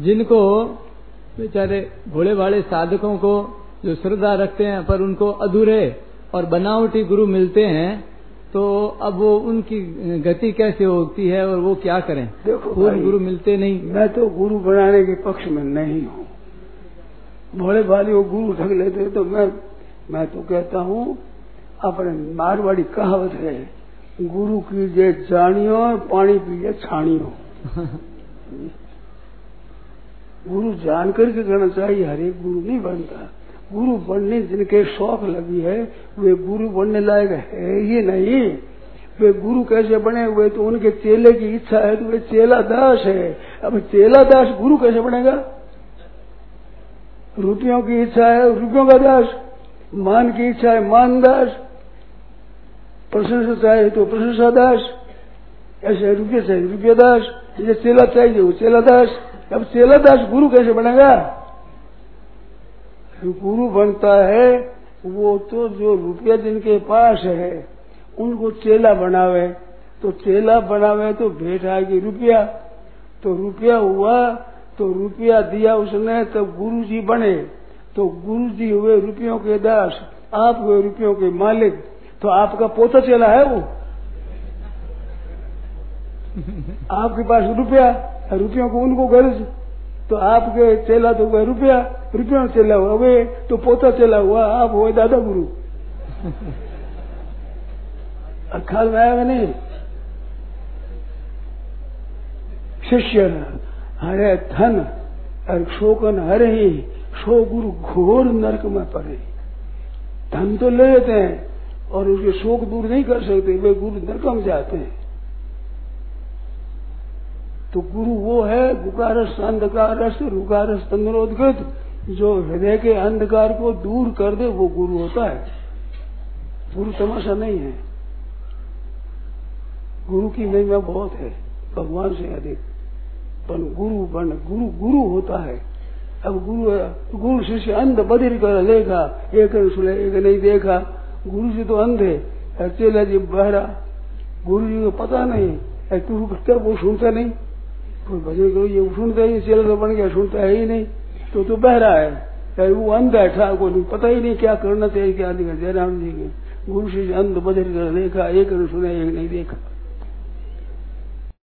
जिनको बेचारे भोले भाले साधकों को जो श्रद्धा रखते हैं पर उनको अधूरे और बनावटी गुरु मिलते हैं तो अब वो उनकी गति कैसे होती है और वो क्या करें? देखो पूर्ण गुरु मिलते नहीं। मैं तो गुरु बनाने के पक्ष में नहीं हूँ। भोले भाले वो गुरु ठग लेते तो मैं मैं तो कहता हूँ अपने मारवाड़ी कहावत है गुरु की कीजिए जानियो पानी पीजिए छानियो। गुरु जान करके करना चाहिए, हर एक गुरु नहीं बनता। गुरु बनने जिनके शौक लगी है, वे गुरु बनने लायक है ही नहीं। वे गुरु कैसे बने? हुए तो उनके चेले की इच्छा है तो वे चेला दास है। अब चेला दास गुरु कैसे बनेगा? रुपयों की इच्छा है, रुपयों का दास। मान की इच्छा है, मान दास। प्रशंसा चाहे तो प्रशंसा दास। ऐसे रुपये चाहिए रुपये दास। चेला चाहिए, वो चेला दास। अब चेला दास गुरु कैसे बनेगा? गुरु बनता है, वो तो जो रुपया जिनके पास है, उनको चेला बनावे। तो चेला बनावे तो भेंट आएगी रुपया। तो रुपया हुआ तो रुपया दिया उसने तो गुरु जी बने। तो गुरु जी हुए रुपयों के दास, आप हुए रुपयों के मालिक। तो आपका पोता चेला है वो? आपके पास रुपया? रुपयों को उनको गर्ज तो आपके चेला तो हुआ रुपया रुपया चेला हुआ वे तो पोता चेला हुआ आप हुए दादा गुरु ख्याल में आया नहीं शिष्य हरे धन और शोकन हरे ही शो गुरु घोर नरक में पड़े धन तो ले लेते हैं और उसके शोक दूर नहीं कर सकते वे गुरु नरक में जाते हैं तो गुरु वो है गुकारस अंधकार रुकारस तंद्रोदगत जो हृदय के अंधकार को दूर कर दे, वो गुरु होता है। गुरु तमाशा नहीं है। गुरु की महिमा बहुत है, भगवान से अधिक। पर गुरु बन, गुरु गुरु होता है। अब गुरु गुरु शिष्य अंध बदिर कर लेगा, एक सुने, एक नहीं देखा। गुरु जी तो अंध है चेला जी बहरा। गुरु जी को पता नहीं कर वो सुनता नहीं। कोई भजन करो, ये सुनता ही चेला तो बन गया, सुनता है ही नहीं। तो तो बहरा है। चाहे वो अंध बैठा को पता ही नहीं क्या करना चाहिए क्या नहीं जयराम जी के। गुरु श्री अंध बदल कर देखा, एक ने सुना, एक नहीं देखा।